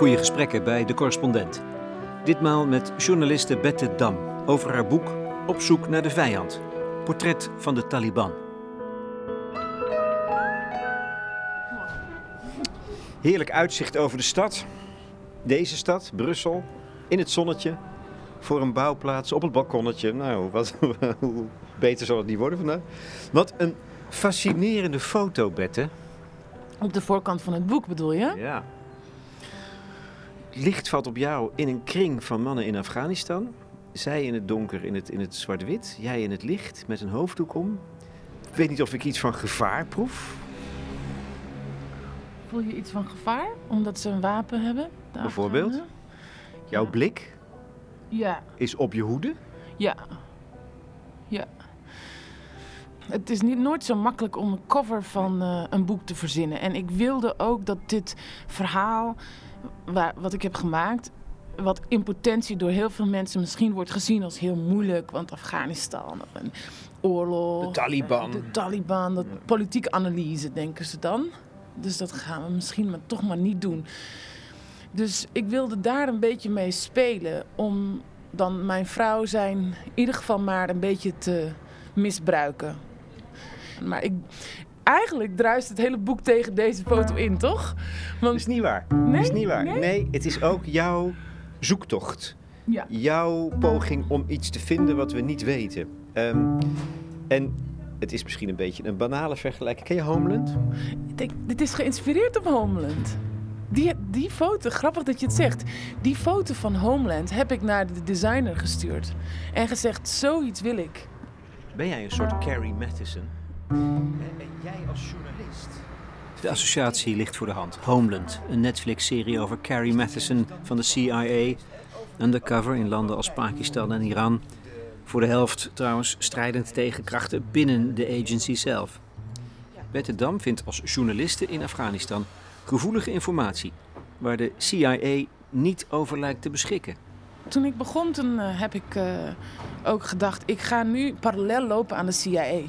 goede gesprekken bij De Correspondent. Ditmaal met journaliste Bette Dam over haar boek Op zoek naar de vijand. Portret van de Taliban. Heerlijk uitzicht over de stad. Deze stad, Brussel, in het zonnetje, voor een bouwplaats, op het balkonnetje. Nou, wat, hoe beter zal het niet worden vandaag. Wat een fascinerende foto, Bette. Op de voorkant van het boek bedoel je? Ja. Licht valt op jou in een kring van mannen in Afghanistan. Zij in het donker, in het, in het zwart-wit. Jij in het licht, met een hoofddoek om. Ik weet niet of ik iets van gevaar proef. Voel je iets van gevaar? Omdat ze een wapen hebben? Bijvoorbeeld? Jouw blik Ja, is op je hoede. ja. Ja. Het is niet, nooit zo makkelijk om een cover van eh, een boek te verzinnen. En ik wilde ook dat dit verhaal, waar, wat ik heb gemaakt, wat in potentie door heel veel mensen misschien wordt gezien als heel moeilijk. Want Afghanistan, een oorlog. De Taliban. eh, De Taliban, dat politieke analyse denken ze dan. Dus dat gaan we misschien maar toch maar niet doen. Dus ik wilde daar een beetje mee spelen. Om dan mijn vrouw zijn in ieder geval maar een beetje te misbruiken. Maar ik, eigenlijk druist het hele boek tegen deze foto in, toch? Dat Want is niet waar. Nee? Dat is niet waar. Nee? Nee, het is ook jouw zoektocht. ja, Jouw poging om iets te vinden wat we niet weten. Ehm, en het is misschien een beetje een banale vergelijking. Ken je Homeland? denk, dit is geïnspireerd op Homeland. Die, die foto, grappig dat je het zegt. Die foto van Homeland heb ik naar de designer gestuurd. En gezegd, zoiets wil ik. Ben jij een soort Carrie Matheson? En jij als journalist? De associatie ligt voor de hand. Homeland, een Netflix-serie over Carrie Matheson van de CIA. Undercover in landen als Pakistan en Iran. Voor de helft trouwens strijdend tegen krachten binnen de agency zelf. Bette Dam vindt als journaliste in Afghanistan gevoelige informatie... waar de CIA niet over lijkt te beschikken. Toen ik begon, toen eh, heb ik eh, ook gedacht, ik ga nu parallel lopen aan de CIA.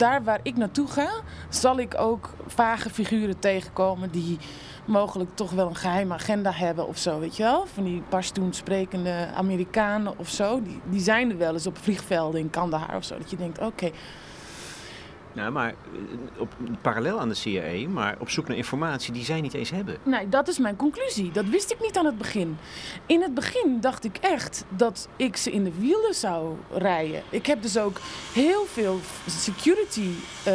Daar waar ik naartoe ga, zal ik ook vage figuren tegenkomen die mogelijk toch wel een geheime agenda hebben of zo, weet je wel? Van die Pashtoen sprekende Amerikanen of zo. Die, die zijn er wel eens op vliegvelden in Kandahar of zo. Dat je denkt, oké, Nou, maar eh, op, parallel aan de CIA, maar op zoek naar informatie die zij niet eens hebben. Nee, dat is mijn conclusie. Dat wist ik niet aan het begin. In het begin dacht ik echt dat ik ze in de wielen zou rijden. Ik heb dus ook heel veel security eh,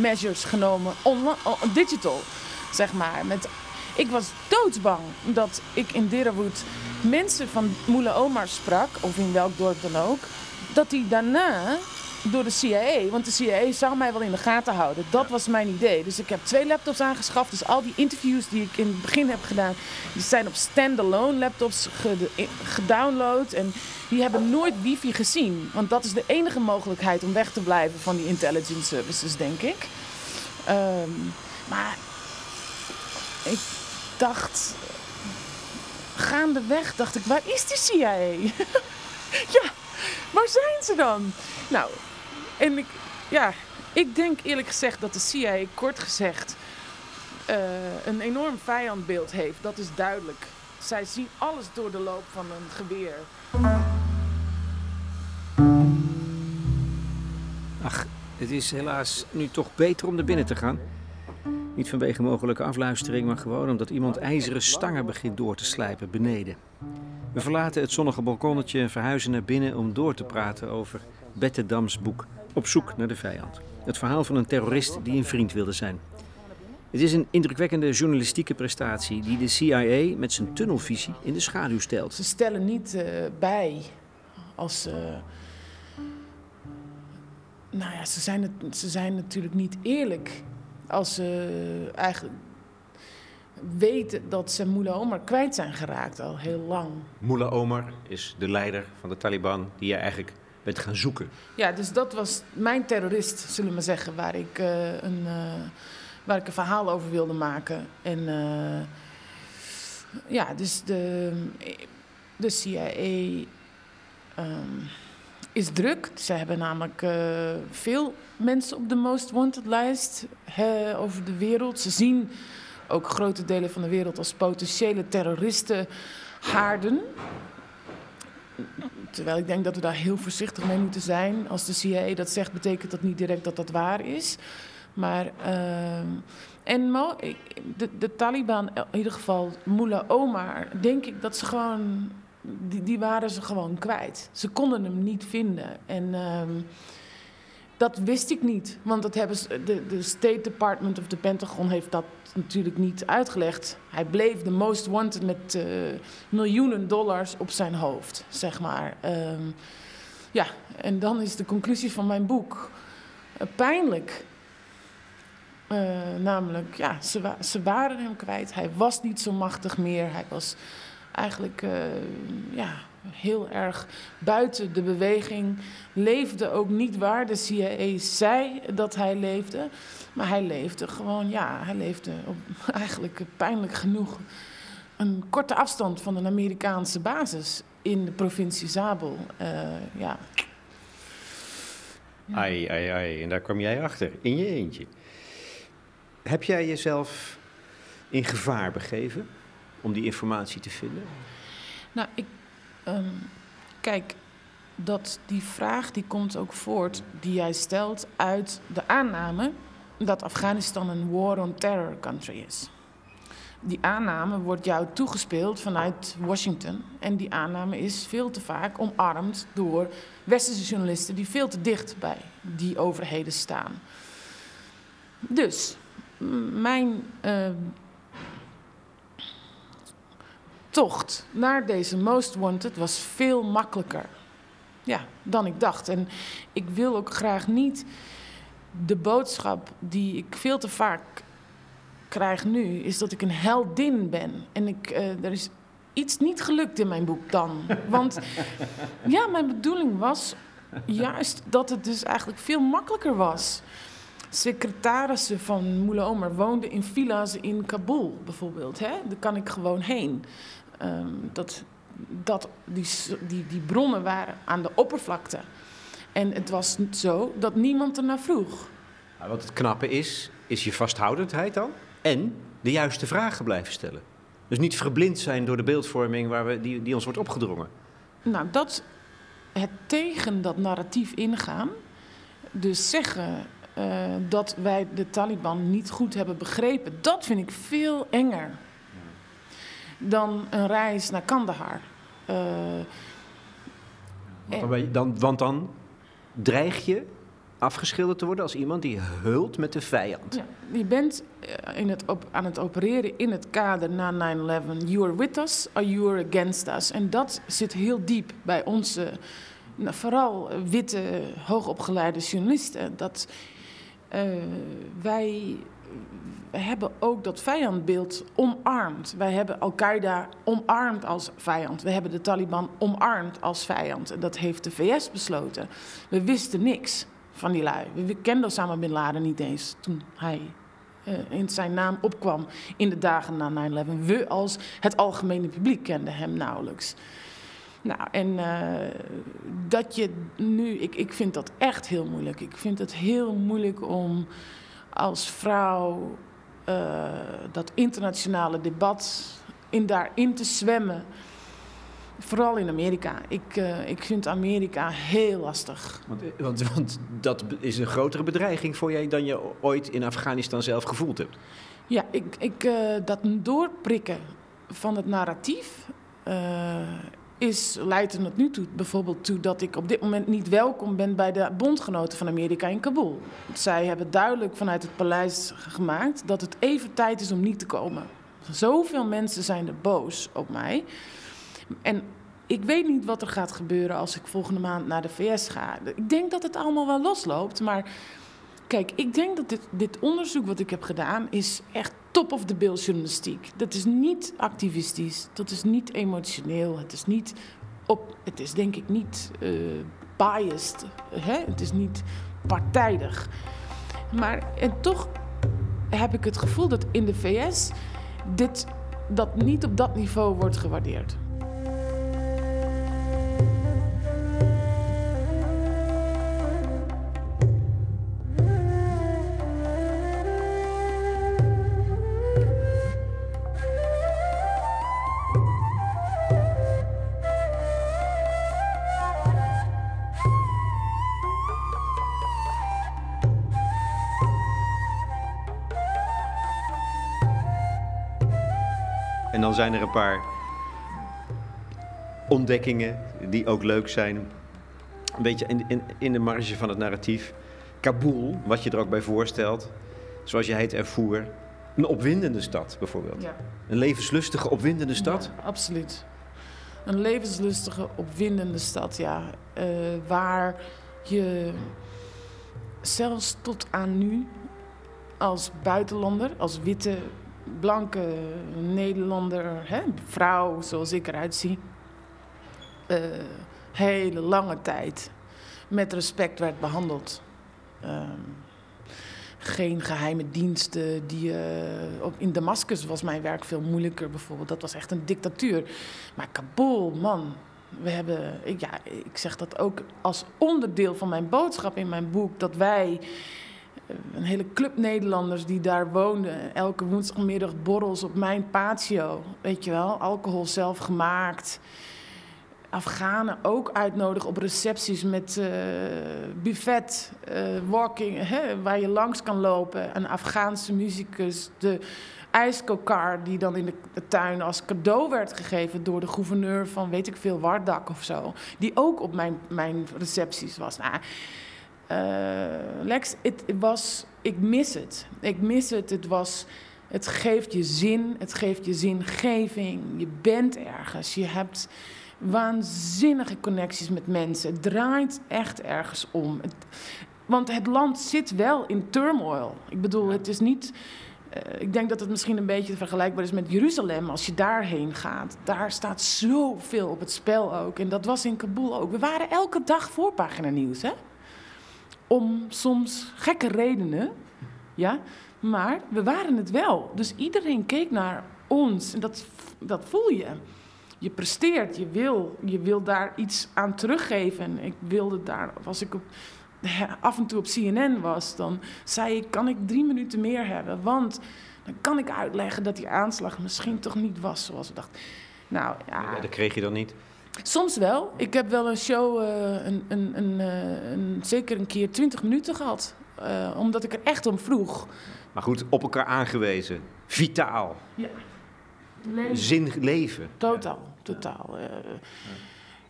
measures genomen, onla- on- digital, zeg maar. Met, ik was doodsbang dat ik in Derawood mensen van Moele Omar sprak, of in welk dorp dan ook, dat die daarna door de CIA, want de CIA zou mij wel in de gaten houden. Dat was mijn idee. Dus ik heb twee laptops aangeschaft. Dus al die interviews die ik in het begin heb gedaan, die zijn op standalone laptops gedownload. En die hebben nooit wifi gezien. Want dat is de enige mogelijkheid om weg te blijven van die intelligence services, denk ik. Ehm, maar ik dacht, gaandeweg dacht ik, waar is die CIA? ja, waar zijn ze dan? Nou, en ik, ja, ik denk eerlijk gezegd dat de CIA, kort gezegd, eh, een enorm vijandbeeld heeft. Dat is duidelijk. Zij zien alles door de loop van een geweer. Ach, het is helaas nu toch beter om er binnen te gaan. Niet vanwege mogelijke afluistering, maar gewoon omdat iemand ijzeren stangen begint door te slijpen beneden. We verlaten het zonnige balkonnetje en verhuizen naar binnen om door te praten over Bette Dams boek Op zoek naar de vijand. Het verhaal van een terrorist die een vriend wilde zijn. Het is een indrukwekkende journalistieke prestatie die de CIA met zijn tunnelvisie in de schaduw stelt. Ze stellen niet eh, bij als ze. Nou ja, ze zijn, het, ze zijn natuurlijk niet eerlijk als ze eigenlijk weten dat ze Moela Omar kwijt zijn geraakt al heel lang. Mullah Omar is de leider van de Taliban die je eigenlijk bent gaan zoeken. Ja, dus dat was mijn terrorist, zullen we maar zeggen, waar ik, eh, een, eh, waar ik een verhaal over wilde maken. En eh, ja, dus de, de CIA ehm, is druk. Ze hebben namelijk veel mensen op de Most Wanted lijst over de wereld. Ze zien ook grote delen van de wereld als potentiële terroristen haarden. Terwijl ik denk dat we daar heel voorzichtig mee moeten zijn. Als de CIA dat zegt, betekent dat niet direct dat dat waar is. Maar, uh, en de, de Taliban, in ieder geval Mullah Omar, denk ik dat ze gewoon, die, die waren ze gewoon kwijt. Ze konden hem niet vinden. En uh, dat wist ik niet, want dat hebben de, de State Department of the Pentagon heeft dat natuurlijk niet uitgelegd. Hij bleef de most wanted met uh, miljoenen dollars op zijn hoofd, zeg maar. Um, ja, en dan is de conclusie van mijn boek uh, pijnlijk. Uh, namelijk, ja, ze, ze, waren hem kwijt. Hij was niet zo machtig meer. Hij was eigenlijk, ja, heel erg buiten de beweging. Leefde ook niet waar de CIA zei dat hij leefde. Maar hij leefde gewoon, ja, hij leefde op, eigenlijk pijnlijk genoeg een korte afstand van een Amerikaanse basis in de provincie Zabel. Uh, ja. Ai, ai, ai. En daar kwam jij achter, in je eentje. Heb jij jezelf in gevaar begeven om die informatie te vinden? Nou, ik Um, kijk, dat die vraag die komt ook voort die jij stelt uit de aanname dat Afghanistan een war on terror country is. Die aanname wordt jou toegespeeld vanuit Washington. En die aanname is veel te vaak omarmd door westerse journalisten die veel te dicht bij die overheden staan. Dus mijn uh, tocht naar deze Most Wanted was veel makkelijker ja, dan ik dacht. En ik wil ook graag niet de boodschap die ik veel te vaak krijg nu, is dat ik een heldin ben. En ik, uh, er is iets niet gelukt in mijn boek dan. Want ja, mijn bedoeling was juist dat het dus eigenlijk veel makkelijker was. Secretarissen van Moula Omer woonden in villa's in Kabul bijvoorbeeld. Hè? Daar kan ik gewoon heen. Um, dat, dat die, die, die bronnen waren aan de oppervlakte. En het was zo dat niemand ernaar vroeg. Nou, wat het knappe is, is je vasthoudendheid dan. En de juiste vragen blijven stellen. Dus niet verblind zijn door de beeldvorming waar we, die, die ons wordt opgedrongen. Nou, dat het tegen dat narratief ingaan. Dus zeggen uh, dat wij de Taliban niet goed hebben begrepen, dat vind ik veel enger dan een reis naar Kandahar. Uh, want, dan, want dan dreig je afgeschilderd te worden als iemand die hult met de vijand. Ja, je bent eh, in het op, aan het opereren in het kader na 9-11. You are with us or you are against us. En dat zit heel diep bij onze, nou, vooral witte, hoogopgeleide journalisten. Dat uh, wij we hebben ook dat vijandbeeld omarmd. Wij hebben Al-Qaeda omarmd als vijand. We hebben de Taliban omarmd als vijand. En dat heeft de VS besloten. We wisten niks van die lui. We kenden Osama Bin Laden niet eens toen hij uh, in zijn naam opkwam in de dagen na 9-11. We als het algemene publiek kenden hem nauwelijks. Nou, en uh, dat je nu, ik, ik vind dat echt heel moeilijk. Ik vind het heel moeilijk om als vrouw uh, dat internationale debat in daarin te zwemmen. Vooral in Amerika. Ik, uh, ik vind Amerika heel lastig. Want, want, want, dat is een grotere bedreiging voor jij dan je ooit in Afghanistan zelf gevoeld hebt. Ja, ik, ik, uh, dat doorprikken van het narratief is, leidt er tot nu toe bijvoorbeeld toe dat ik op dit moment niet welkom ben bij de bondgenoten van Amerika in Kabul. Zij hebben duidelijk vanuit het paleis gemaakt dat het even tijd is om niet te komen. Zoveel mensen zijn er boos op mij. En ik weet niet wat er gaat gebeuren als ik volgende maand naar de VS ga. Ik denk dat het allemaal wel losloopt, maar kijk, ik denk dat dit, dit onderzoek wat ik heb gedaan is echt top of the bill journalistiek. Dat is niet activistisch, dat is niet emotioneel, het is niet op, het is denk ik niet uh, biased, hè? het is niet partijdig. Maar en toch heb ik het gevoel dat in de VS dit dat niet op dat niveau wordt gewaardeerd. Dan zijn er een paar ontdekkingen die ook leuk zijn. Een beetje in, in, in de marge van het narratief. Kabul, wat je er ook bij voorstelt, zoals jij het ervoer. Een opwindende stad bijvoorbeeld. Ja. Een levenslustige, opwindende stad. Ja, absoluut. Een levenslustige, opwindende stad, ja. Uh, waar je zelfs tot aan nu als buitenlander, als witte, blanke Nederlander, hè, vrouw zoals ik eruit zie, uh, hele lange tijd met respect werd behandeld. Uh, geen geheime diensten. Die, ook in Damascus was mijn werk veel moeilijker bijvoorbeeld. Dat was echt een dictatuur. Maar Kabul, man. We hebben, ik, ja, ik zeg dat ook als onderdeel van mijn boodschap in mijn boek. Dat wij, eh, een hele club Nederlanders die daar woonden. Elke woensdagmiddag borrels op mijn patio. Weet je wel, alcohol zelf gemaakt. Afghanen ook uitnodigen op recepties met uh, buffet, uh, walking, hè, waar je langs kan lopen. Een Afghaanse muzikus, de ijskokar die dan in de, tuin als cadeau werd gegeven door de gouverneur van weet ik veel, Wardak of zo. Die ook op mijn, mijn recepties was. Nou, Lex, het was, ik mis het. Ik mis het. Het was... Het geeft je zin, het geeft je zingeving. Je bent ergens. Je hebt waanzinnige connecties met mensen. Het draait echt ergens om. Het, want het land zit wel in turmoil. Ik bedoel, het is niet. Uh, ik denk dat het misschien een beetje vergelijkbaar is met Jeruzalem. Als je daarheen gaat, daar staat zoveel op het spel ook. En dat was in Kabul ook. We waren elke dag voorpagina nieuws, hè? Om soms gekke redenen, ja. Maar we waren het wel. Dus iedereen keek naar ons. En dat, dat voel je je presteert, je wil, je wil daar iets aan teruggeven. Ik wilde daar, als ik op, af en toe op CNN was, dan zei ik, kan ik drie minuten meer hebben? Want dan kan ik uitleggen dat die aanslag misschien toch niet was zoals we dachten. Nou ja. dat kreeg je dan niet? Soms wel. Ik heb wel een show, uh, een, een, een, uh, een, zeker een keer 20 minuten gehad. Uh, omdat ik er echt om vroeg. Maar goed, op elkaar aangewezen. Vitaal. Ja. Leven. Zin leven. Totaal totaal. Uh,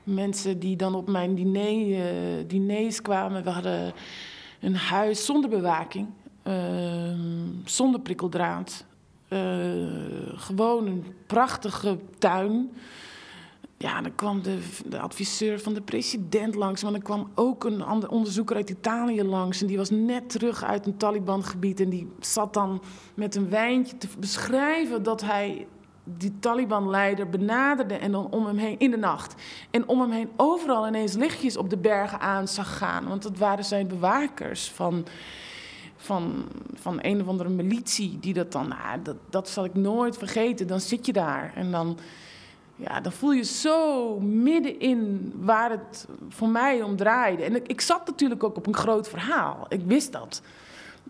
mensen die dan op mijn diner, diners kwamen. We hadden een huis zonder bewaking, uh, zonder prikkeldraad. gewoon een prachtige tuin. Ja, dan kwam de, de, adviseur van de president langs. Maar dan kwam ook een ander onderzoeker uit Italië langs. En die was net terug uit een Taliban-gebied. En die zat dan met een wijntje te beschrijven dat hij die Taliban-leider benaderde en dan om hem heen in de nacht. En om hem heen overal ineens lichtjes op de bergen aan zag gaan. Want dat waren zijn bewakers van, van, van een of andere militie. Die dat dan, nou, dat, dat zal ik nooit vergeten. Dan zit je daar en dan, ja, dan voel je zo middenin waar het voor mij om draaide. En ik, ik zat natuurlijk ook op een groot verhaal. Ik wist dat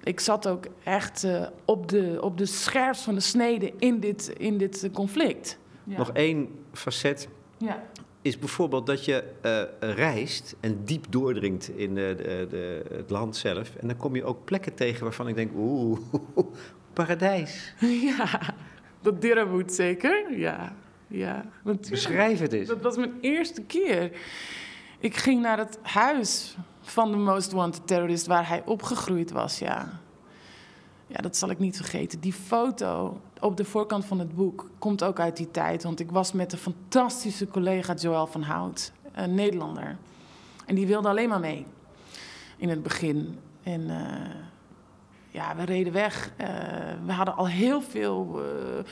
ik zat ook echt uh, op, de, op de scherpst van de snede in dit, in dit conflict. Ja. Nog één facet ja. is bijvoorbeeld dat je uh, reist en diep doordringt in de, de, de, het land zelf. En dan kom je ook plekken tegen waarvan ik denk, oeh, paradijs. Ja, dat Dirrawood zeker, ja. Ja. Beschrijf het eens. Dat was mijn eerste keer. Ik ging naar het huis van de Most Wanted Terrorist waar hij opgegroeid was, ja. Ja, dat zal ik niet vergeten. Die foto op de voorkant van het boek komt ook uit die tijd. Want ik was met een fantastische collega Joël van Hout, een Nederlander. En die wilde alleen maar mee in het begin. En uh, ja, we reden weg. Uh, we hadden al heel veel... Uh,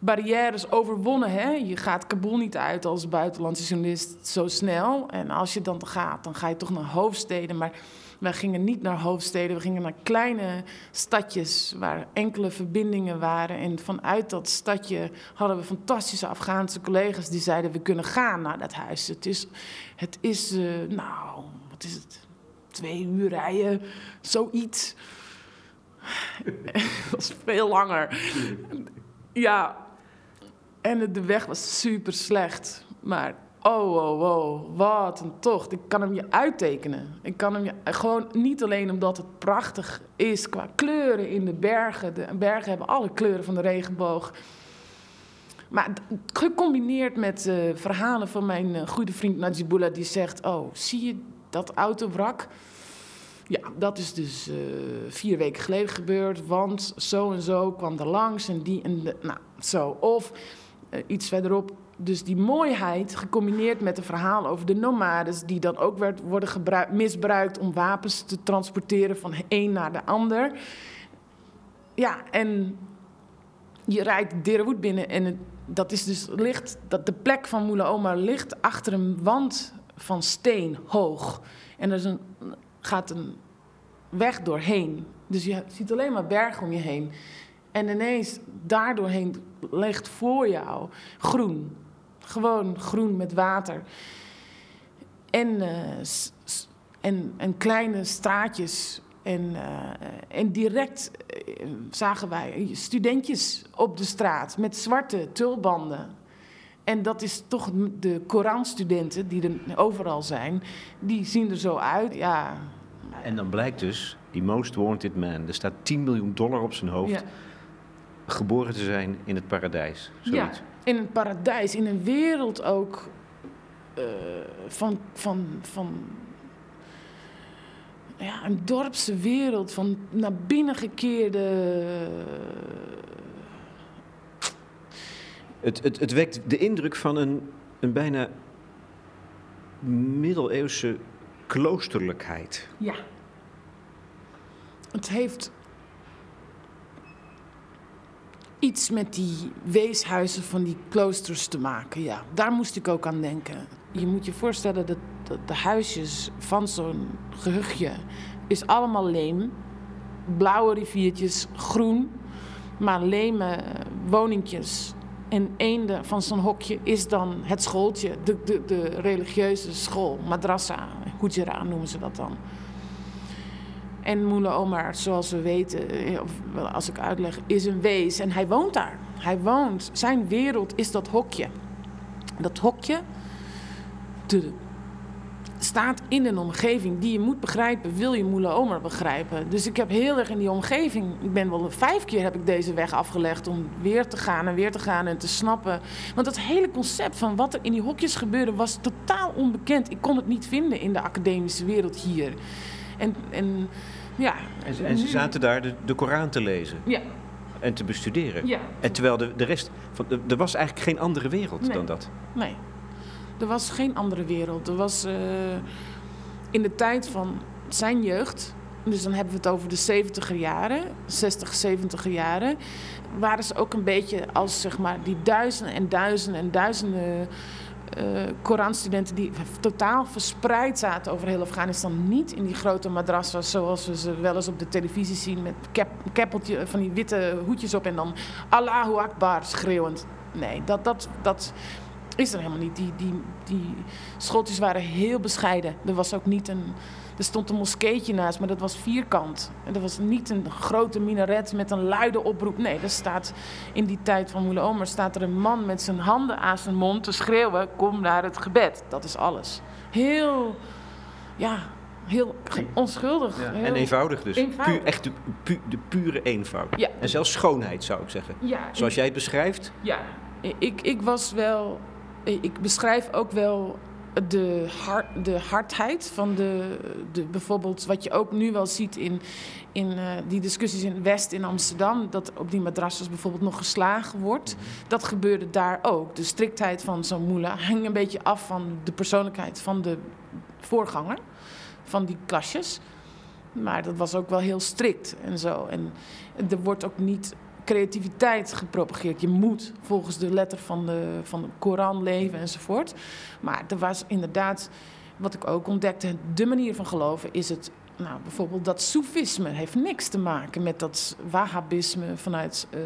barrières overwonnen. Hè? Je gaat Kabul niet uit als buitenlandse journalist zo snel. En als je dan gaat, dan ga je toch naar hoofdsteden. Maar wij gingen niet naar hoofdsteden, we gingen naar kleine stadjes waar enkele verbindingen waren. En vanuit dat stadje hadden we fantastische Afghaanse collega's die zeiden: We kunnen gaan naar dat huis. Het is, het is uh, nou, wat is het? Twee uur rijden, zoiets. dat is veel langer. Ja, en de weg was super slecht. Maar oh, oh, oh, wat een tocht. Ik kan hem je uittekenen. Ik kan hem je gewoon niet alleen omdat het prachtig is qua kleuren in de bergen. De bergen hebben alle kleuren van de regenboog. Maar gecombineerd met uh, verhalen van mijn uh, goede vriend Najibullah, die zegt: Oh, zie je dat autowrak? Ja, dat is dus uh, vier weken geleden gebeurd, want zo en zo kwam er langs en die en de, nou, zo. Of iets verderop, dus die mooiheid gecombineerd met een verhaal over de nomades, die dan ook werd, worden misbruikt om wapens te transporteren van een naar de ander. Ja, en je rijdt Derenwoed binnen en dat is dus licht, dat de plek van Moela ligt achter een wand van steen hoog. En er is een, gaat een weg doorheen. Dus je ziet alleen maar bergen om je heen. En ineens daardoorheen ligt voor jou groen. Gewoon groen met water. En, uh, en, en kleine straatjes. En, uh, en direct uh, zagen wij studentjes op de straat met zwarte tulbanden. En dat is toch de Koranstudenten die er overal zijn. Die zien er zo uit. Ja. En dan blijkt dus, die most wanted man. Er staat 10 miljoen dollar op zijn hoofd. Ja. Geboren te zijn in het paradijs. Zoiets. Ja in een paradijs, in een wereld ook uh, van, van, van ja, een dorpse wereld, van naar binnen gekeerde. Het, het, het wekt de indruk van een, een bijna middeleeuwse kloosterlijkheid. Ja. Het heeft iets met die weeshuizen van die kloosters te maken. Ja, daar moest ik ook aan denken. Je moet je voorstellen dat, de huisjes van zo'n gehuchtje is allemaal leem. Blauwe riviertjes, groen, maar leme woningjes. En één van zo'n hokje is dan het schooltje, de, de, de religieuze school, madrasa, hujra noemen ze dat dan. En Moele Omar, zoals we weten, eh, of als ik uitleg, is een wees en hij woont daar. Hij woont. Zijn wereld is dat hokje. Dat hokje staat in een omgeving die je moet begrijpen, wil je Moele Omar begrijpen. Dus ik heb heel erg in die omgeving, ik ben wel vijf keer heb ik deze weg afgelegd om weer te gaan en weer te gaan en te snappen. Want het hele concept van wat er in die hokjes gebeurde was totaal onbekend. Ik kon het niet vinden in de academische wereld hier. En, en, ja. en, en ze zaten daar de, de Koran te lezen. Ja. En te bestuderen. Ja. En terwijl de, de rest. Van, er was eigenlijk geen andere wereld dan dat. Nee. Er was geen andere wereld. Er was uh, in de tijd van zijn jeugd. Dus dan hebben we het over de 70er jaren, 60, 70er jaren. Waren ze ook een beetje als zeg maar die duizenden en duizenden en duizenden Koranstudenten die totaal verspreid zaten over heel Afghanistan. Niet in die grote madrasas zoals we ze wel eens op de televisie zien. Met kep, keppeltje van die witte hoedjes op en dan Allahu Akbar schreeuwend. Nee, dat, dat, dat is er helemaal niet. Die, die, die schooltjes waren heel bescheiden. Er was ook niet een er stond een moskeetje naast, maar dat was vierkant. En dat was niet een grote minaret met een luide oproep. Nee, er staat in die tijd van Moele Omer staat er een man met zijn handen aan zijn mond te schreeuwen: Kom naar het gebed. Dat is alles. Heel, ja, heel onschuldig. Heel en eenvoudig dus. Puur, echt de, de pure eenvoud. Ja. En zelfs schoonheid zou ik zeggen. Ja, Zoals jij het beschrijft. Ja, ik, ik was wel. Ik beschrijf ook wel de, hard, de hardheid van de, de. Bijvoorbeeld wat je ook nu wel ziet in, in uh, die discussies in West in Amsterdam. Dat op die madrasses bijvoorbeeld nog geslagen wordt. Mhm. Dat gebeurde daar ook. De striktheid van zo'n moela hangt een beetje af van de persoonlijkheid van de voorganger. Van die klasjes. Maar dat was ook wel heel strikt en zo. En er wordt ook niet creativiteit gepropageerd. Je moet volgens de letter van de, van de Koran leven enzovoort. Maar er was inderdaad, wat ik ook ontdekte, de manier van geloven is het. Nou, bijvoorbeeld dat Soefisme heeft niks te maken met dat Wahhabisme vanuit uh,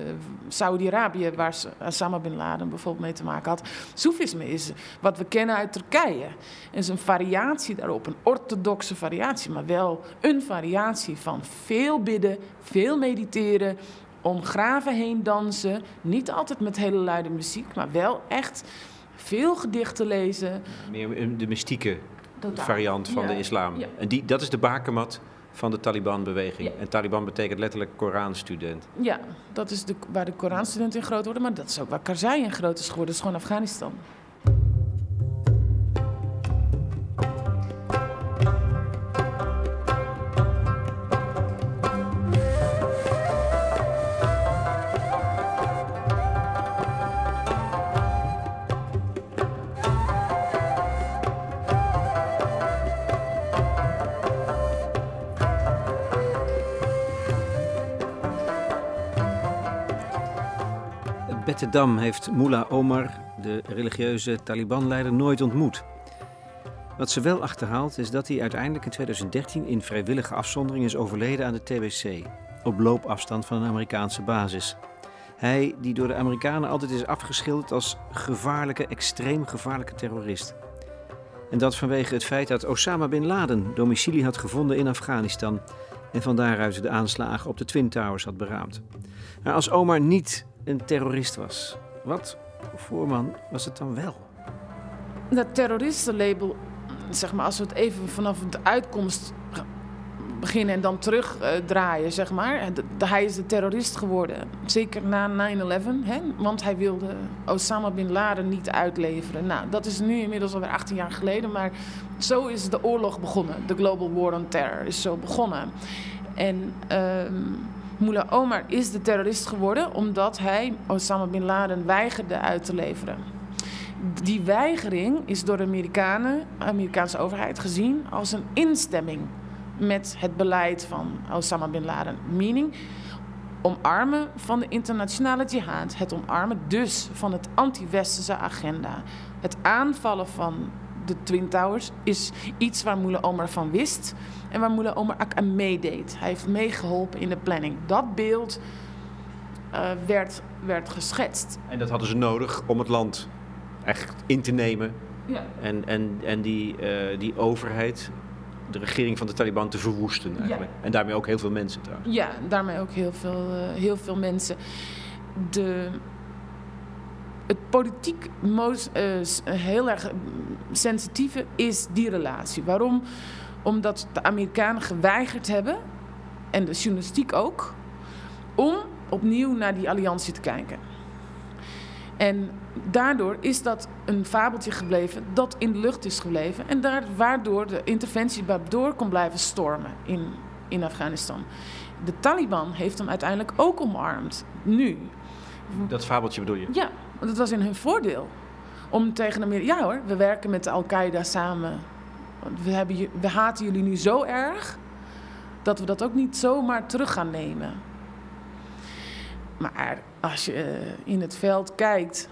Saudi-Arabië, waar Osama bin Laden bijvoorbeeld mee te maken had. Soefisme is wat we kennen uit Turkije. En is een variatie daarop, een orthodoxe variatie, maar wel een variatie van veel bidden, veel mediteren, om graven heen dansen. Niet altijd met hele luide muziek, maar wel echt veel gedichten lezen. Meer de mystieke variant van de islam. En die, dat is de bakermat van de Taliban-beweging. En Taliban betekent letterlijk Koranstudent. Ja, dat is de, waar de Koranstudenten in groot worden, maar dat is ook waar Karzai in groot is geworden. Dat is gewoon Afghanistan. Bette Dam heeft Mullah Omar, de religieuze Taliban-leider, nooit ontmoet. Wat ze wel achterhaalt is dat hij uiteindelijk in 2013 in vrijwillige afzondering is overleden aan de TBC, op loopafstand van een Amerikaanse basis. Hij die door de Amerikanen altijd is afgeschilderd als gevaarlijke, extreem gevaarlijke terrorist. En dat vanwege het feit dat Osama bin Laden domicilie had gevonden in Afghanistan en van daaruit de aanslagen op de Twin Towers had beraamd. Maar als Omar niet een terrorist was. Wat voor man was het dan wel? Dat terroristenlabel, zeg maar, als we het even vanaf de uitkomst beginnen en dan terugdraaien, zeg maar. Hij is de terrorist geworden, zeker na 9-11, want hij wilde Osama bin Laden niet uitleveren. Nou, dat is nu inmiddels alweer 18 jaar geleden, maar zo is de oorlog begonnen. De Global War on Terror is zo begonnen. En... Ehm, Mullah Omar is de terrorist geworden omdat hij Osama bin Laden weigerde uit te leveren. Die weigering is door de Amerikanen, Amerikaanse overheid gezien als een instemming met het beleid van Osama bin Laden. Meaning omarmen van de internationale jihad. Het omarmen dus van het anti-westerse agenda. Het aanvallen van de Twin Towers is iets waar Mullah Omar van wist en waar Mullah Omar ook aan meedeed. Hij heeft meegeholpen in de planning. Dat beeld uh, werd, werd geschetst. En dat hadden ze nodig om het land echt in te nemen. Ja. En, en, en die, uh, die overheid, de regering van de Taliban te verwoesten eigenlijk. Ja. En daarmee ook heel veel mensen trouwens. Ja, daarmee ook heel veel, uh, heel veel mensen. De, het politiek most, heel erg sensitieve is die relatie. Waarom? Omdat de Amerikanen geweigerd hebben, en de journalistiek ook, om opnieuw naar die alliantie te kijken. En daardoor is dat een fabeltje gebleven dat in de lucht is gebleven. En daar, waardoor de interventie door kon blijven stormen in, in Afghanistan. De Taliban heeft hem uiteindelijk ook omarmd. Nu. Dat fabeltje bedoel je? Ja, want dat was in hun voordeel. Om tegen Amerika... Ja hoor, we werken met Al-Qaeda samen we, hebben, we haten jullie nu zo erg dat we dat ook niet zomaar terug gaan nemen. Maar als je eh, in het veld kijkt,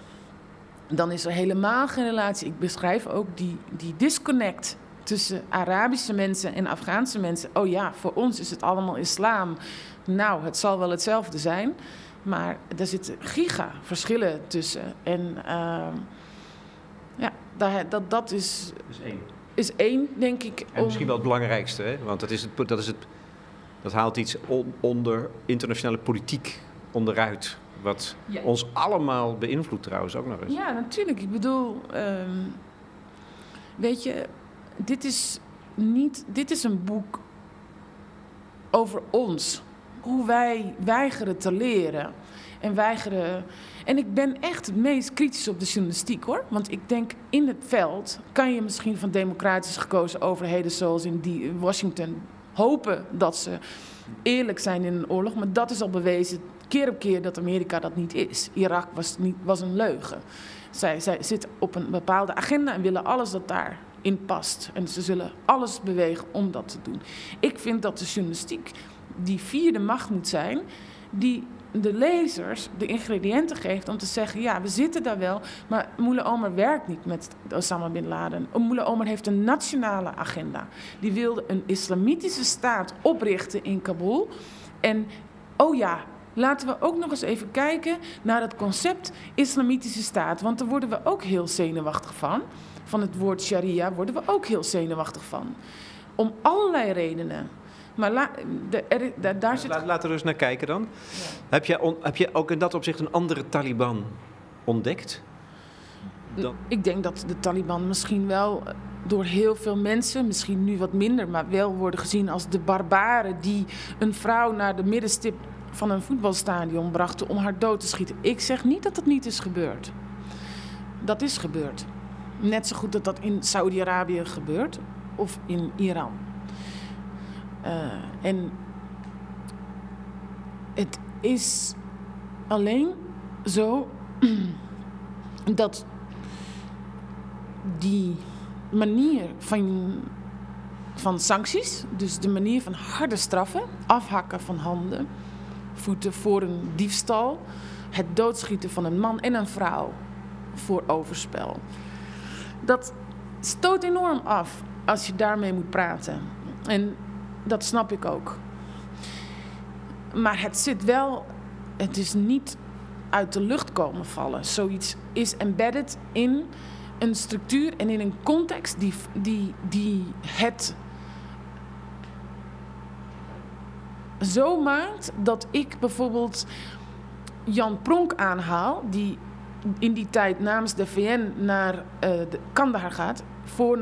dan is er helemaal geen relatie. Ik beschrijf ook die, die disconnect tussen Arabische mensen en Afghaanse mensen. Oh ja, voor ons is het allemaal islam. Nou, het zal wel hetzelfde zijn. Maar er zitten giga verschillen tussen. En uh, ja, dat, dat, dat is. is één is één, denk ik. En misschien wel het belangrijkste, hè? want dat, is het, dat, is het, dat haalt iets onder internationale politiek onderuit. Wat ons allemaal beïnvloedt trouwens ook nog eens. Ja, natuurlijk. Ik bedoel, um, weet je, dit is niet, dit is een boek over ons. Hoe wij weigeren te leren en weigeren en ik ben echt het meest kritisch op de journalistiek hoor. Want ik denk in het veld kan je misschien van democratisch gekozen overheden zoals in Washington hopen dat ze eerlijk zijn in een oorlog. Maar dat is al bewezen keer op keer dat Amerika dat niet is. Irak was, niet, was een leugen. Zij, zij zitten op een bepaalde agenda en willen alles dat daarin past. En ze zullen alles bewegen om dat te doen. Ik vind dat de journalistiek die vierde macht moet zijn, die de lezers de ingrediënten geeft om te zeggen: ja, we zitten daar wel, maar Moele Omer werkt niet met Osama bin Laden. Moele Omer heeft een nationale agenda. Die wilde een islamitische staat oprichten in Kabul. En oh ja, laten we ook nog eens even kijken naar het concept islamitische staat. Want daar worden we ook heel zenuwachtig van. Van het woord sharia worden we ook heel zenuwachtig van. Om allerlei redenen. Maar la, de, er, daar zit... Laten we eens naar kijken dan. Heb, je heb je ook in dat opzicht een andere Taliban ontdekt? Dan? Ik denk dat de Taliban misschien wel door heel veel mensen, misschien nu wat minder, maar wel worden gezien als de barbaren die een vrouw naar de middenstip van een voetbalstadion brachten om haar dood te schieten. Ik zeg niet dat dat niet is gebeurd. Dat is gebeurd. Net zo goed dat dat in Saudi-Arabië gebeurt of in Iran. Uh, en het is alleen zo dat die manier van, van sancties, dus de manier van harde straffen, afhakken van handen, voeten voor een diefstal, het doodschieten van een man en een vrouw voor overspel. Dat stoot enorm af als je daarmee moet praten. En dat snap ik ook. Maar het zit wel, het is niet uit de lucht komen vallen. Zoiets is embedded in een structuur en in een context die, die, die het zo maakt dat ik bijvoorbeeld Jan Pronk aanhaal, die in die tijd namens de VN naar uh, de Kandahar gaat voor 9-11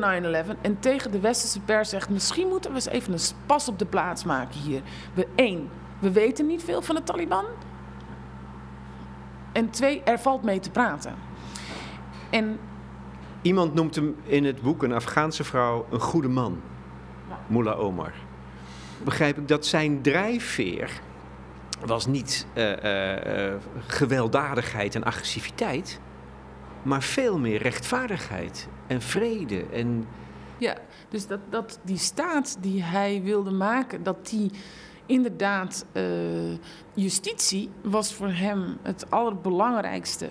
en tegen de westerse pers zegt: misschien moeten we eens even een pas op de plaats maken hier. We, één, we weten niet veel van de Taliban. En twee, er valt mee te praten. En Iemand noemt hem in het boek, een Afghaanse vrouw, een goede man. Mullah Omar. Begrijp ik dat zijn drijfveer was niet uh, uh, gewelddadigheid en agressiviteit, maar veel meer rechtvaardigheid en vrede. En... Ja, dus dat, dat die staat die hij wilde maken, dat die inderdaad, uh, justitie was voor hem het allerbelangrijkste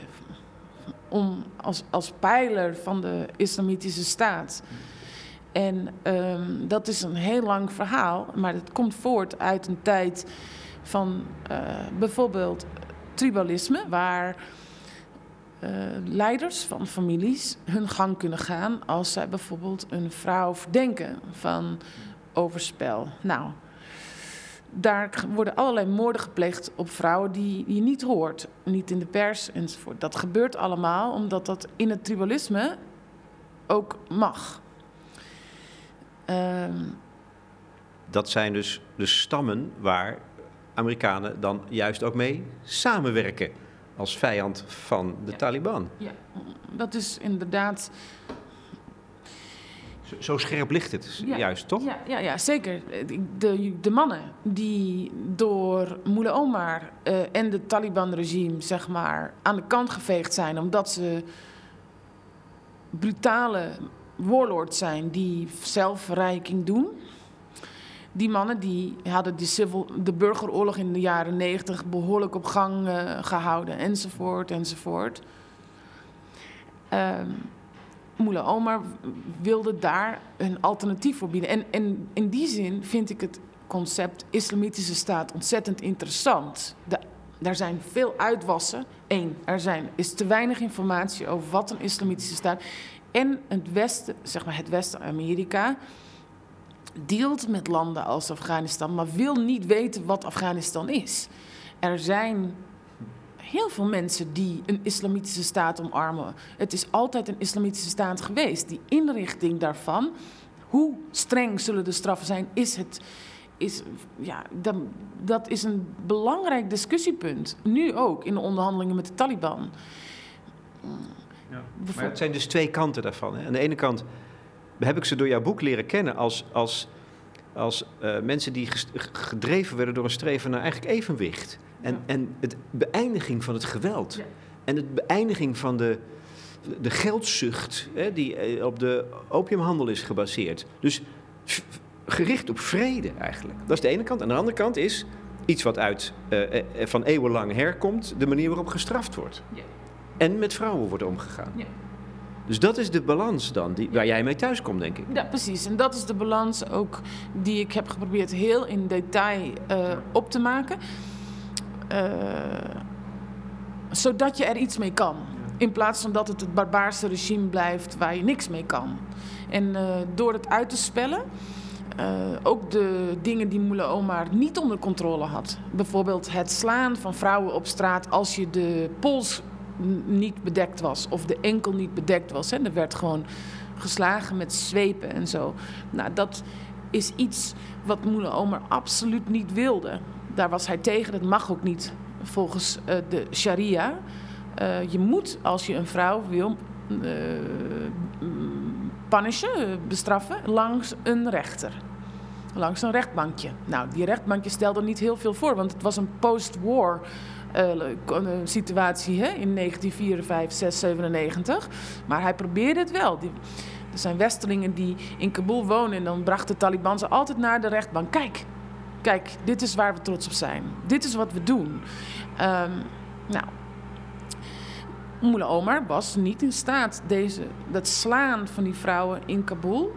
om als, als pijler van de islamitische staat. En um, dat is een heel lang verhaal, maar het komt voort uit een tijd van uh, bijvoorbeeld tribalisme, waar uh, leiders van families hun gang kunnen gaan als zij bijvoorbeeld een vrouw verdenken van overspel. Nou, daar worden allerlei moorden gepleegd op vrouwen die je niet hoort. Niet in de pers enzovoort. Dat gebeurt allemaal omdat dat in het tribalisme ook mag. Um, dat zijn dus de stammen waar Amerikanen dan juist ook mee samenwerken als vijand van de Taliban. Ja, dat is inderdaad zo scherp ligt het juist, toch? Ja, ja, ja zeker. De, de mannen die door Mullah Omar uh, en het Taliban-regime zeg maar, aan de kant geveegd zijn... omdat ze brutale warlords zijn die zelfverrijking doen... Die mannen die hadden die civil, de burgeroorlog in de jaren negentig behoorlijk op gang uh, gehouden, enzovoort, enzovoort. Moela Omar wilde daar een alternatief voor bieden. En, en in die zin vind ik het concept islamitische staat ontzettend interessant. De, er zijn veel uitwassen. Eén, er zijn, is te weinig informatie over wat een islamitische staat. En het Westen, zeg maar het Westen-Amerika, deelt met landen als Afghanistan, maar wil niet weten wat Afghanistan is. Er zijn heel veel mensen die een islamitische staat omarmen. Het is altijd een islamitische staat geweest. Die inrichting daarvan, hoe streng zullen de straffen zijn, is het. Is, ja, dat, dat is een belangrijk discussiepunt. Nu ook in de onderhandelingen met de Taliban. Ja. Maar het zijn dus twee kanten daarvan. Hè? Aan de ene kant heb ik ze door jouw boek leren kennen als, als, als uh, mensen die gedreven werden door een streven naar eigenlijk evenwicht. En, en het beëindiging van het geweld. En het beëindiging van de, de geldzucht hè, die eh, op de opiumhandel is gebaseerd. Dus gericht op vrede eigenlijk. Dat is de ene kant. En de andere kant is iets wat uit uh, van eeuwenlang herkomt, de manier waarop gestraft wordt. Ja. En met vrouwen wordt omgegaan. Dus dat is de balans dan, die, waar jij mee thuis komt, denk ik. Ja, precies. En dat is de balans ook die ik heb geprobeerd heel in detail uh, op te maken. Uh, zodat je er iets mee kan. In plaats van dat het het barbaarse regime blijft waar je niks mee kan. En uh, door het uit te spellen, uh, ook de dingen die Moela Omar niet onder controle had. Bijvoorbeeld het slaan van vrouwen op straat als je de pols niet bedekt was of de enkel niet bedekt was. Hè. Er werd gewoon geslagen met zwepen en zo. Nou, dat is iets wat Moele Omer absoluut niet wilde. Daar was hij tegen, dat mag ook niet volgens uh, de sharia. Uh, je moet, als je een vrouw wil uh, punishen, bestraffen, langs een rechter. Langs een rechtbankje. Nou, die rechtbankje stelde niet heel veel voor, want het was een post-war situatie hè, in 1954, 6, 97. Maar hij probeerde het wel. Er zijn westelingen die in Kabul wonen en dan brachten de Taliban ze altijd naar de rechtbank. Kijk, kijk, dit is waar we trots op zijn. Dit is wat we doen. Um, nou, Omar was niet in staat deze, dat slaan van die vrouwen in Kabul,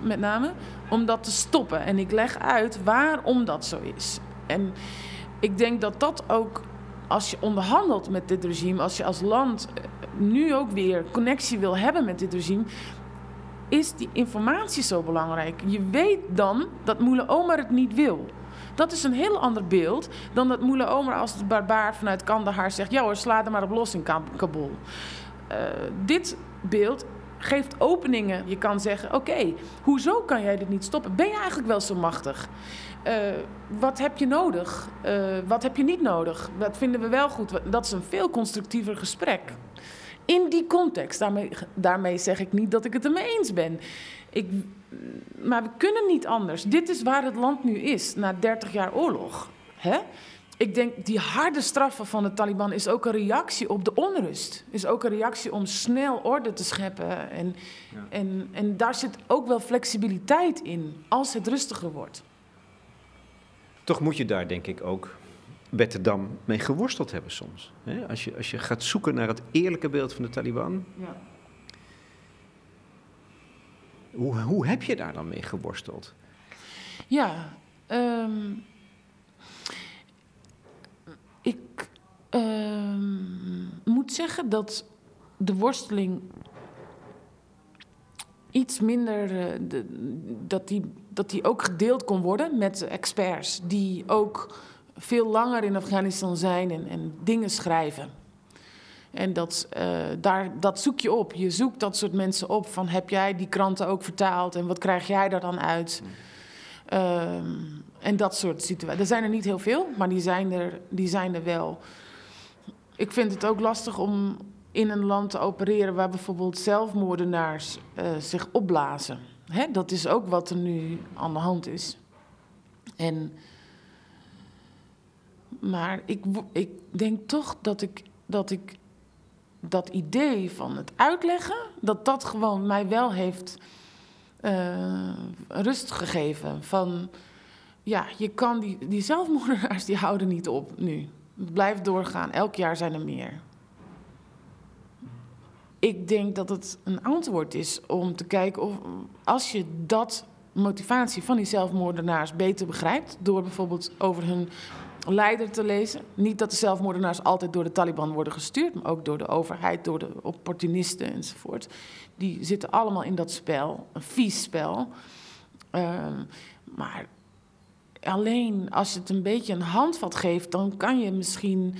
met name, om dat te stoppen. En ik leg uit waarom dat zo is. En ik denk dat dat ook, als je onderhandelt met dit regime, als je als land eh, nu ook weer connectie wil hebben met dit regime, is die informatie zo belangrijk. Je weet dan dat Moele Omar het niet wil. Dat is een heel ander beeld dan dat Moele Omar als de barbaar vanuit Kandahar zegt... ja hoor, sla er maar op los in Kabul. Uh, dit beeld geeft openingen. Je kan zeggen, oké, hoezo kan jij dit niet stoppen? Ben je eigenlijk wel zo machtig? Uh, wat heb je nodig? Uh, wat heb je niet nodig? Dat vinden we wel goed. Dat is een veel constructiever gesprek. In die context, daarmee, daarmee zeg ik niet dat ik het ermee eens ben. Ik, maar we kunnen niet anders. Dit is waar het land nu is, na 30 jaar oorlog. Hè? Ik denk, die harde straffen van de Taliban is ook een reactie op de onrust. Is ook een reactie om snel orde te scheppen. En, ja. en, en daar zit ook wel flexibiliteit in, als het rustiger wordt. Toch moet je daar, denk ik, ook Betterdam mee geworsteld hebben soms. Als, je, als je gaat zoeken naar het eerlijke beeld van de Taliban. Ja. Hoe, hoe heb je daar dan mee geworsteld? Ja, um, ik um, moet zeggen dat de worsteling iets minder. De, dat, die, dat die ook gedeeld kon worden met experts die ook veel langer in Afghanistan zijn en, en dingen schrijven. En dat, uh, daar, dat zoek je op. Je zoekt dat soort mensen op. Van heb jij die kranten ook vertaald en wat krijg jij daar dan uit? Uh, en dat soort situaties. Er zijn er niet heel veel, maar die zijn er, die zijn er wel. Ik vind het ook lastig om in een land te opereren waar bijvoorbeeld zelfmoordenaars uh, zich opblazen. Hè? Dat is ook wat er nu aan de hand is. En maar ik, ik denk toch dat ik, dat ik dat idee van het uitleggen, dat dat gewoon mij wel heeft uh, rust gegeven. Van ja, je kan die, die zelfmoordenaars die houden niet op nu. Het blijft doorgaan. Elk jaar zijn er meer. Ik denk dat het een antwoord is om te kijken of als je dat motivatie van die zelfmoordenaars beter begrijpt, door bijvoorbeeld over hun leider te lezen. Niet dat de zelfmoordenaars altijd door de Taliban worden gestuurd, maar ook door de overheid, door de opportunisten enzovoort. Die zitten allemaal in dat spel, een vies spel. Uh, maar alleen als je het een beetje een handvat geeft, dan kan je misschien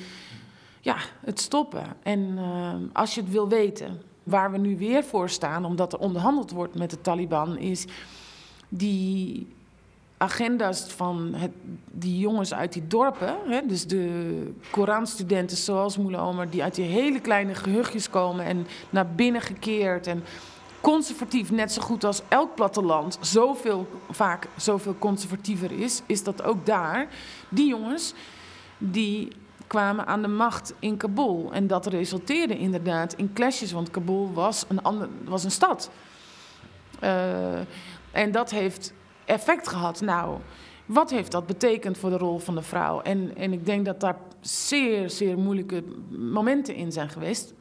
ja, het stoppen. En uh, als je het wil weten, waar we nu weer voor staan, omdat er onderhandeld wordt met de Taliban, is die agenda's van het, die jongens uit die dorpen, hè, dus de Koranstudenten zoals Moele Omer, die uit die hele kleine gehuchtjes komen en naar binnen gekeerd en conservatief, net zo goed als elk platteland, zoveel, vaak zoveel conservatiever is, is dat ook daar. Die jongens, die kwamen aan de macht in Kabul. En dat resulteerde inderdaad in clashes, want Kabul was een, ander, was een stad. Uh, en dat heeft effect gehad. Nou, wat heeft dat betekend voor de rol van de vrouw? En, en ik denk dat daar zeer, zeer moeilijke momenten in zijn geweest.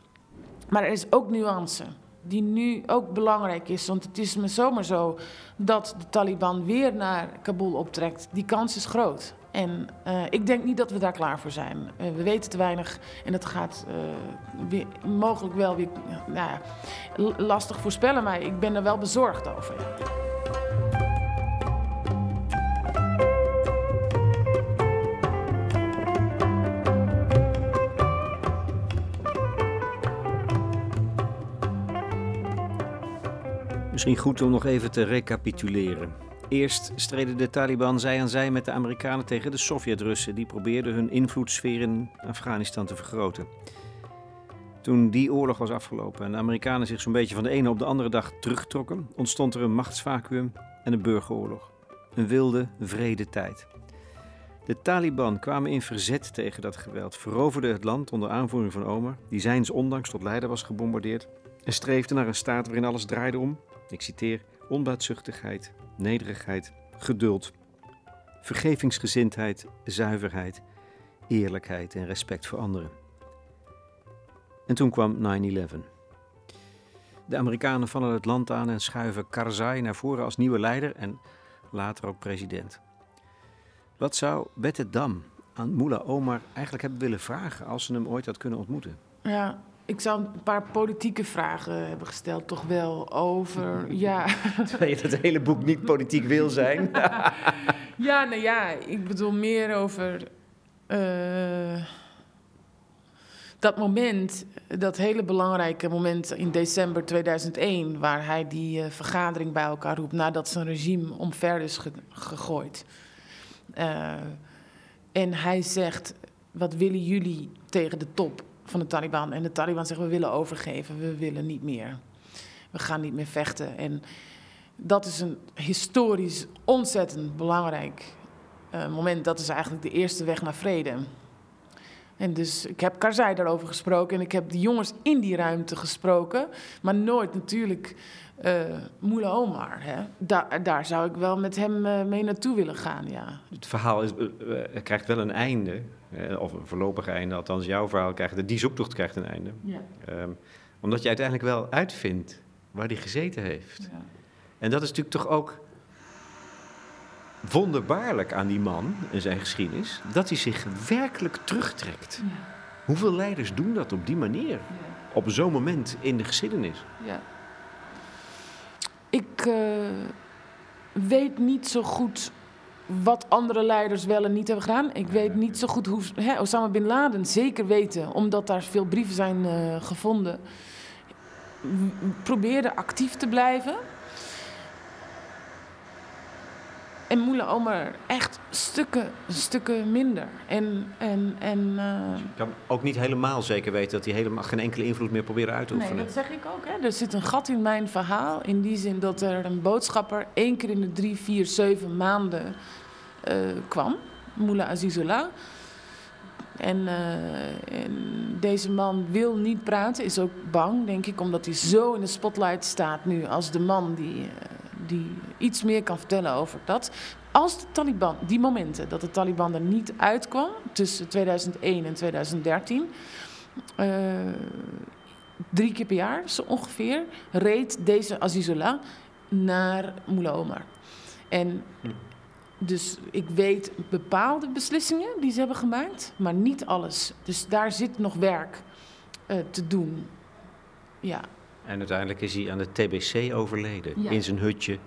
Maar er is ook nuance die nu ook belangrijk is. Want het is me zomaar zo dat de Taliban weer naar Kabul optrekt. Die kans is groot. En eh, ik denk niet dat we daar klaar voor zijn. Eh, we weten te weinig en dat gaat eh, mogelijk wel weer nou, lastig voorspellen, maar ik ben er wel bezorgd over. Misschien goed om nog even te recapituleren. Eerst streden de Taliban zij aan zij met de Amerikanen tegen de Sovjet-Russen. Die probeerden hun invloedssfeer in Afghanistan te vergroten. Toen die oorlog was afgelopen en de Amerikanen zich zo'n beetje van de ene op de andere dag terugtrokken, ontstond er een machtsvacuum en een burgeroorlog. Een wilde, vrede tijd. De Taliban kwamen in verzet tegen dat geweld, veroverden het land onder aanvoering van Omar, die zijns ondanks tot leider was gebombardeerd, en streefden naar een staat waarin alles draaide om, ik citeer, onbaatzuchtigheid, nederigheid, geduld, vergevingsgezindheid, zuiverheid, eerlijkheid en respect voor anderen. En toen kwam 9-11. De Amerikanen vallen het land aan en schuiven Karzai naar voren als nieuwe leider en later ook president. Wat zou Bette Dam aan Mullah Omar eigenlijk hebben willen vragen als ze hem ooit had kunnen ontmoeten? Ja, ik zou een paar politieke vragen hebben gesteld, toch wel over. Ja. Terwijl je dat hele boek niet politiek wil zijn. ja, nou ja, ik bedoel meer over. Uh, dat moment, dat hele belangrijke moment in december 2001, waar hij die uh, vergadering bij elkaar roept nadat zijn regime omver is ge gegooid. Uh, en hij zegt: Wat willen jullie tegen de top van de Taliban? En de Taliban zegt: We willen overgeven, we willen niet meer. We gaan niet meer vechten. En dat is een historisch ontzettend belangrijk uh, moment. Dat is eigenlijk de eerste weg naar vrede. En dus ik heb Karzai daarover gesproken en ik heb de jongens in die ruimte gesproken, maar nooit natuurlijk uh, Moela Omar. Hè. Daar, daar zou ik wel met hem uh, mee naartoe willen gaan, ja. Het verhaal is, uh, krijgt wel een einde, of een voorlopig einde, althans jouw verhaal krijgt, die zoektocht krijgt een einde. Ja. Um, omdat je uiteindelijk wel uitvindt waar hij gezeten heeft. Ja. En dat is natuurlijk toch ook wonderbaarlijk aan die man en zijn geschiedenis, dat hij zich werkelijk terugtrekt. Ja. Hoeveel leiders doen dat op die manier? Ja. Op zo'n moment in de geschiedenis? Ja. Ik uh, weet niet zo goed wat andere leiders wel en niet hebben gedaan. Ik weet niet zo goed hoe hè, Osama Bin Laden zeker weten, omdat daar veel brieven zijn uh, gevonden. Probeerde actief te blijven. En Moele Omer echt stukken, stukken minder. En, en, en, uh... Je kan ook niet helemaal zeker weten dat hij helemaal geen enkele invloed meer probeert uit te oefenen. Nee, dat zeg ik ook. Hè. Er zit een gat in mijn verhaal. In die zin dat er een boodschapper één keer in de drie, vier, zeven maanden uh, kwam. Moula Azizullah. En, uh, en, deze man wil niet praten, is ook bang, denk ik, omdat hij zo in de spotlight staat nu als de man die die iets meer kan vertellen over dat. Als de Taliban, die momenten dat de Taliban er niet uitkwam, tussen 2001 en 2013, uh, eh, drie keer per jaar zo ongeveer, reed deze Azizullah naar Mullah. En dus ik weet bepaalde beslissingen die ze hebben gemaakt, maar niet alles. Dus daar zit nog werk uh, te doen. Ja. En uiteindelijk is hij aan de TBC overleden. In zijn hutje,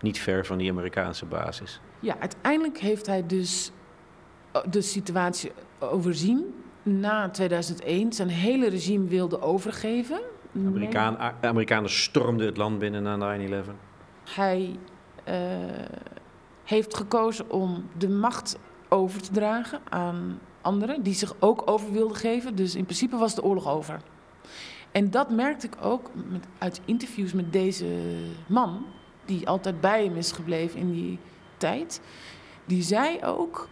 niet ver van die Amerikaanse basis. Ja, uiteindelijk heeft hij dus eh, de situatie overzien. Na 2001 zijn hele regime wilde overgeven. Amerikaan, Amerikanen stormden het land binnen na 9-11. Hij uh, heeft gekozen om de macht over te dragen aan anderen die zich ook over wilden geven. Dus in principe was de oorlog over. En dat merkte ik ook met, uit interviews met deze man, die altijd bij hem is gebleven in die tijd. Die zei ook,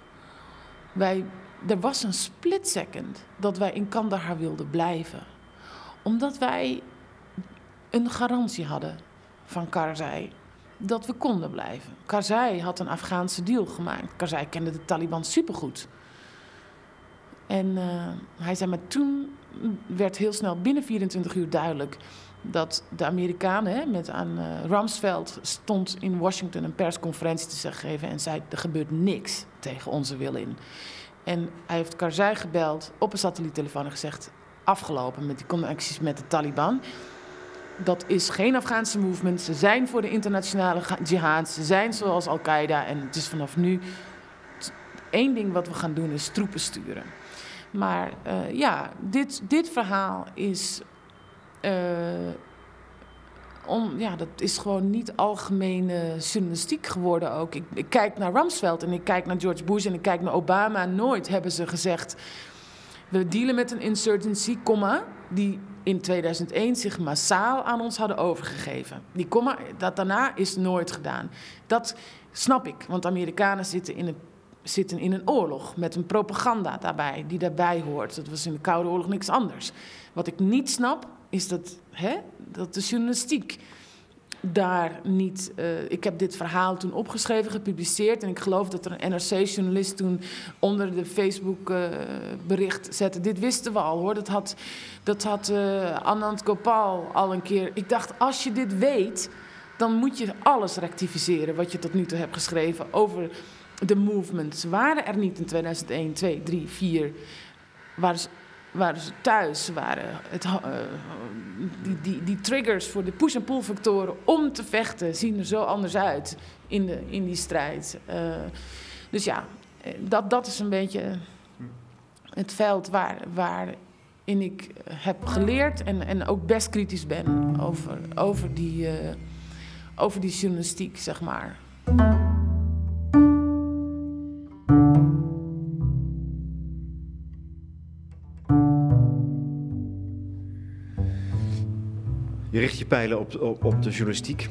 wij, er was een split second dat wij in Kandahar wilden blijven. Omdat wij een garantie hadden van Karzai dat we konden blijven. Karzai had een Afghaanse deal gemaakt. Karzai kende de Taliban supergoed. En uh, hij zei, maar toen werd heel snel binnen 24 uur duidelijk dat de Amerikanen hè, met aan uh, Rumsfeld stond in Washington een persconferentie te zeggen geven en zei er gebeurt niks tegen onze wil in. En hij heeft Karzai gebeld op een satelliettelefoon en gezegd afgelopen met die connecties met de Taliban. Dat is geen Afghaanse movement. Ze zijn voor de internationale jihad. Ze zijn zoals Al-Qaeda. En het is vanaf nu één ding wat we gaan doen is troepen sturen. Maar uh, ja, dit, dit verhaal is uh, om, ja, dat is gewoon niet algemene journalistiek geworden ook. Ik, kijk naar Rumsfeld en ik kijk naar George Bush en ik kijk naar Obama. Nooit hebben ze gezegd, we dealen met een insurgency, comma, die in 2001 zich massaal aan ons hadden overgegeven. Die comma, dat daarna is nooit gedaan. Dat snap ik, want Amerikanen zitten in een zitten in een oorlog met een propaganda daarbij, die daarbij hoort. Dat was in de Koude Oorlog niks anders. Wat ik niet snap, is dat, hè, dat de journalistiek daar niet. Uh, ik heb dit verhaal toen opgeschreven, gepubliceerd. En ik geloof dat er een NRC-journalist toen onder de Facebook-bericht uh, zette. Dit wisten we al hoor. Dat had, dat had uh, Anand Gopal al een keer. Ik dacht, als je dit weet, dan moet je alles rectificeren wat je tot nu toe hebt geschreven over de movements. Waren er niet in 2001, 2, 3, 4. Waren ze, waren ze thuis? Waren het, uh, die, die, die triggers voor de push- en pull-factoren om te vechten zien er zo anders uit in, de, in die strijd. Uh, dus ja, dat, dat is een beetje het veld waar, waarin ik heb geleerd en, en ook best kritisch ben over, over, die, over die journalistiek, zeg maar. Je richt je pijlen op, op, de journalistiek.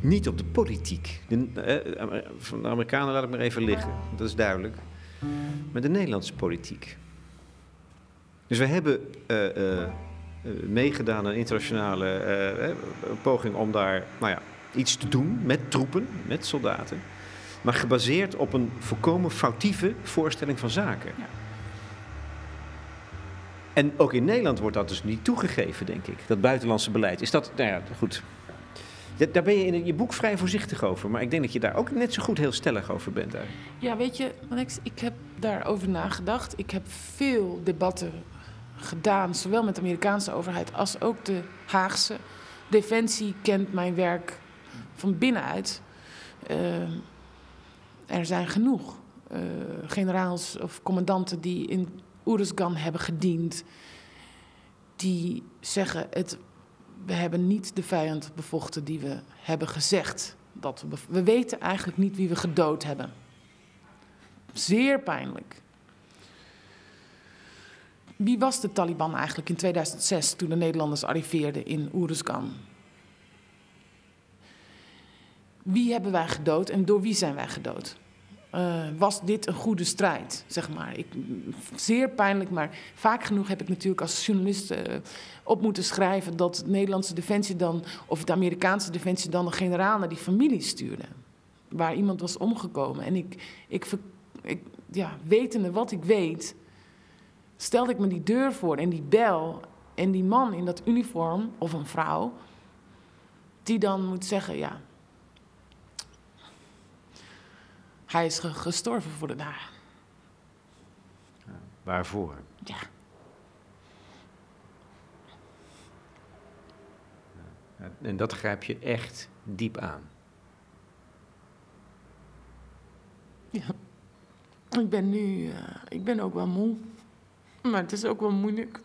Niet op de politiek. De, eh, van de Amerikanen laat ik maar even liggen, dat is duidelijk. Maar de Nederlandse politiek. Dus we hebben uh, uh, meegedaan aan een internationale poging om daar nou ja, iets te doen met troepen, met soldaten. Maar gebaseerd op een volkomen foutieve voorstelling van zaken. Ja. En ook in Nederland wordt dat dus niet toegegeven, denk ik. Dat buitenlandse beleid. Is dat, nou ja, goed. Daar ben je in je boek vrij voorzichtig over. Maar ik denk dat je daar ook net zo goed heel stellig over bent. Daar. Ja, weet je, Alex, ik heb daarover nagedacht. Ik heb veel debatten gedaan, zowel met de Amerikaanse overheid als ook de Haagse. Defensie kent mijn werk van binnenuit. Uh, er zijn genoeg uh, generaals of commandanten die in Oeruzgan hebben gediend. Die zeggen, het, we hebben niet de vijand bevochten die we hebben gezegd. Dat we, we weten eigenlijk niet wie we gedood hebben. Zeer pijnlijk. Wie was de Taliban eigenlijk in 2006 toen de Nederlanders arriveerden in Oeruzgan? Wie hebben wij gedood en door wie zijn wij gedood? Uh, was dit een goede strijd, zeg maar. Ik, zeer pijnlijk, maar vaak genoeg heb ik natuurlijk als journalist uh, op moeten schrijven... dat de Nederlandse defensie dan, of de Amerikaanse defensie dan een generaal naar die familie stuurde. Waar iemand was omgekomen. En ik, ik, ik ja, wetende wat ik weet, stelde ik me die deur voor en die bel... en die man in dat uniform, of een vrouw, die dan moet zeggen... ja Hij is gestorven voor de dagen. waarvoor? Ja. En dat grijp je echt diep aan. Ja. Ik ben nu, uh, ik ben ook wel moe. Maar het is ook wel moeilijk.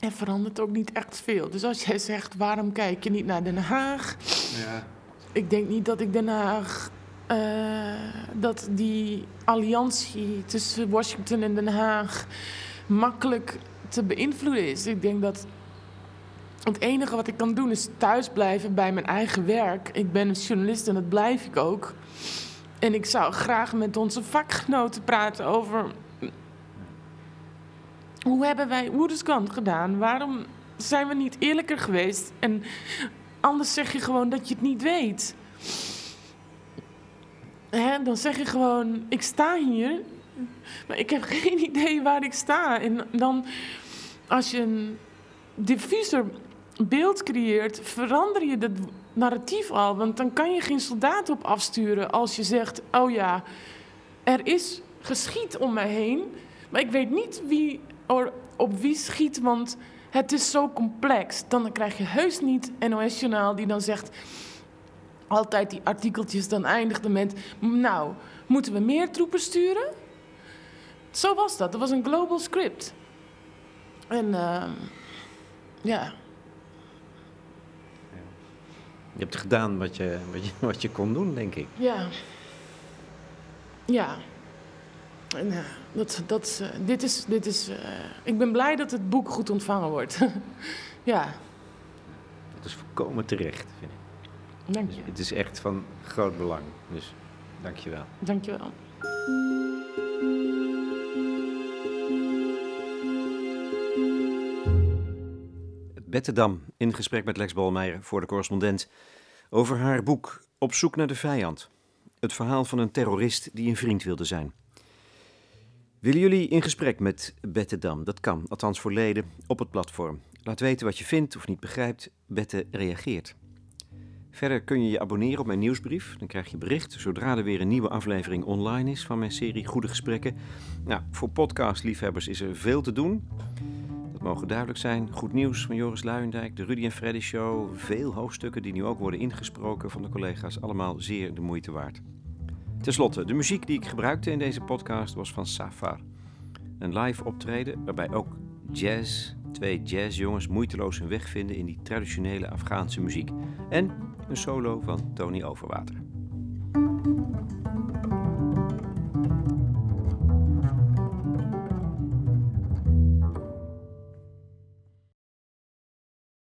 Er verandert ook niet echt veel. Dus als jij zegt, waarom kijk je niet naar Den Haag? Ja ik denk niet dat ik Den Haag. Uh, dat die alliantie tussen Washington en Den Haag makkelijk te beïnvloeden is. Ik denk dat het enige wat ik kan doen is thuis blijven bij mijn eigen werk. Ik ben een journalist en dat blijf ik ook. En ik zou graag met onze vakgenoten praten over. Hoe hebben wij Oeruzkan gedaan? Waarom zijn we niet eerlijker geweest? En Anders zeg je gewoon dat je het niet weet. Hè? Dan zeg je gewoon, ik sta hier, maar ik heb geen idee waar ik sta. En dan, als je een diffuser beeld creëert, verander je het narratief al. Want dan kan je geen soldaat op afsturen als je zegt, oh ja, er is geschiet om mij heen, maar ik weet niet wie op wie schiet, want het is zo complex. Dan krijg je heus niet NOS-journaal die dan zegt... altijd die artikeltjes, dan eindigde met... nou, moeten we meer troepen sturen? Zo was dat. Dat was een global script. En uh, Ja. Je hebt gedaan wat je, wat je, wat je kon doen, denk ik. Ja. Ja. En, uh, dat, dat, uh, dit is, dit is, uh, ik ben blij dat het boek goed ontvangen wordt. ja. Dat is volkomen terecht, vind ik. Dank je. Dus het is echt van groot belang. Dus dank je wel. Dank je wel. Bette Dam in gesprek met Lex Bolmeijer voor de correspondent over haar boek Op zoek naar de vijand. Het verhaal van een terrorist die een vriend wilde zijn. Willen jullie in gesprek met Bette? Dat kan, althans voor leden, op het platform. Laat weten wat je vindt of niet begrijpt. Bette reageert. Verder kun je je abonneren op mijn nieuwsbrief. Dan krijg je bericht zodra er weer een nieuwe aflevering online is van mijn serie Goede Gesprekken. Nou, voor podcastliefhebbers is er veel te doen. Dat mogen duidelijk zijn. Goed nieuws van Joris Luijendijk, de Rudy en Freddy Show. Veel hoofdstukken die nu ook worden ingesproken van de collega's. Allemaal zeer de moeite waard. Ten slotte, de muziek die ik gebruikte in deze podcast was van Safar. Een live optreden waarbij ook jazz, twee jazzjongens moeiteloos hun weg vinden in die traditionele Afghaanse muziek. En een solo van Tony Overwater.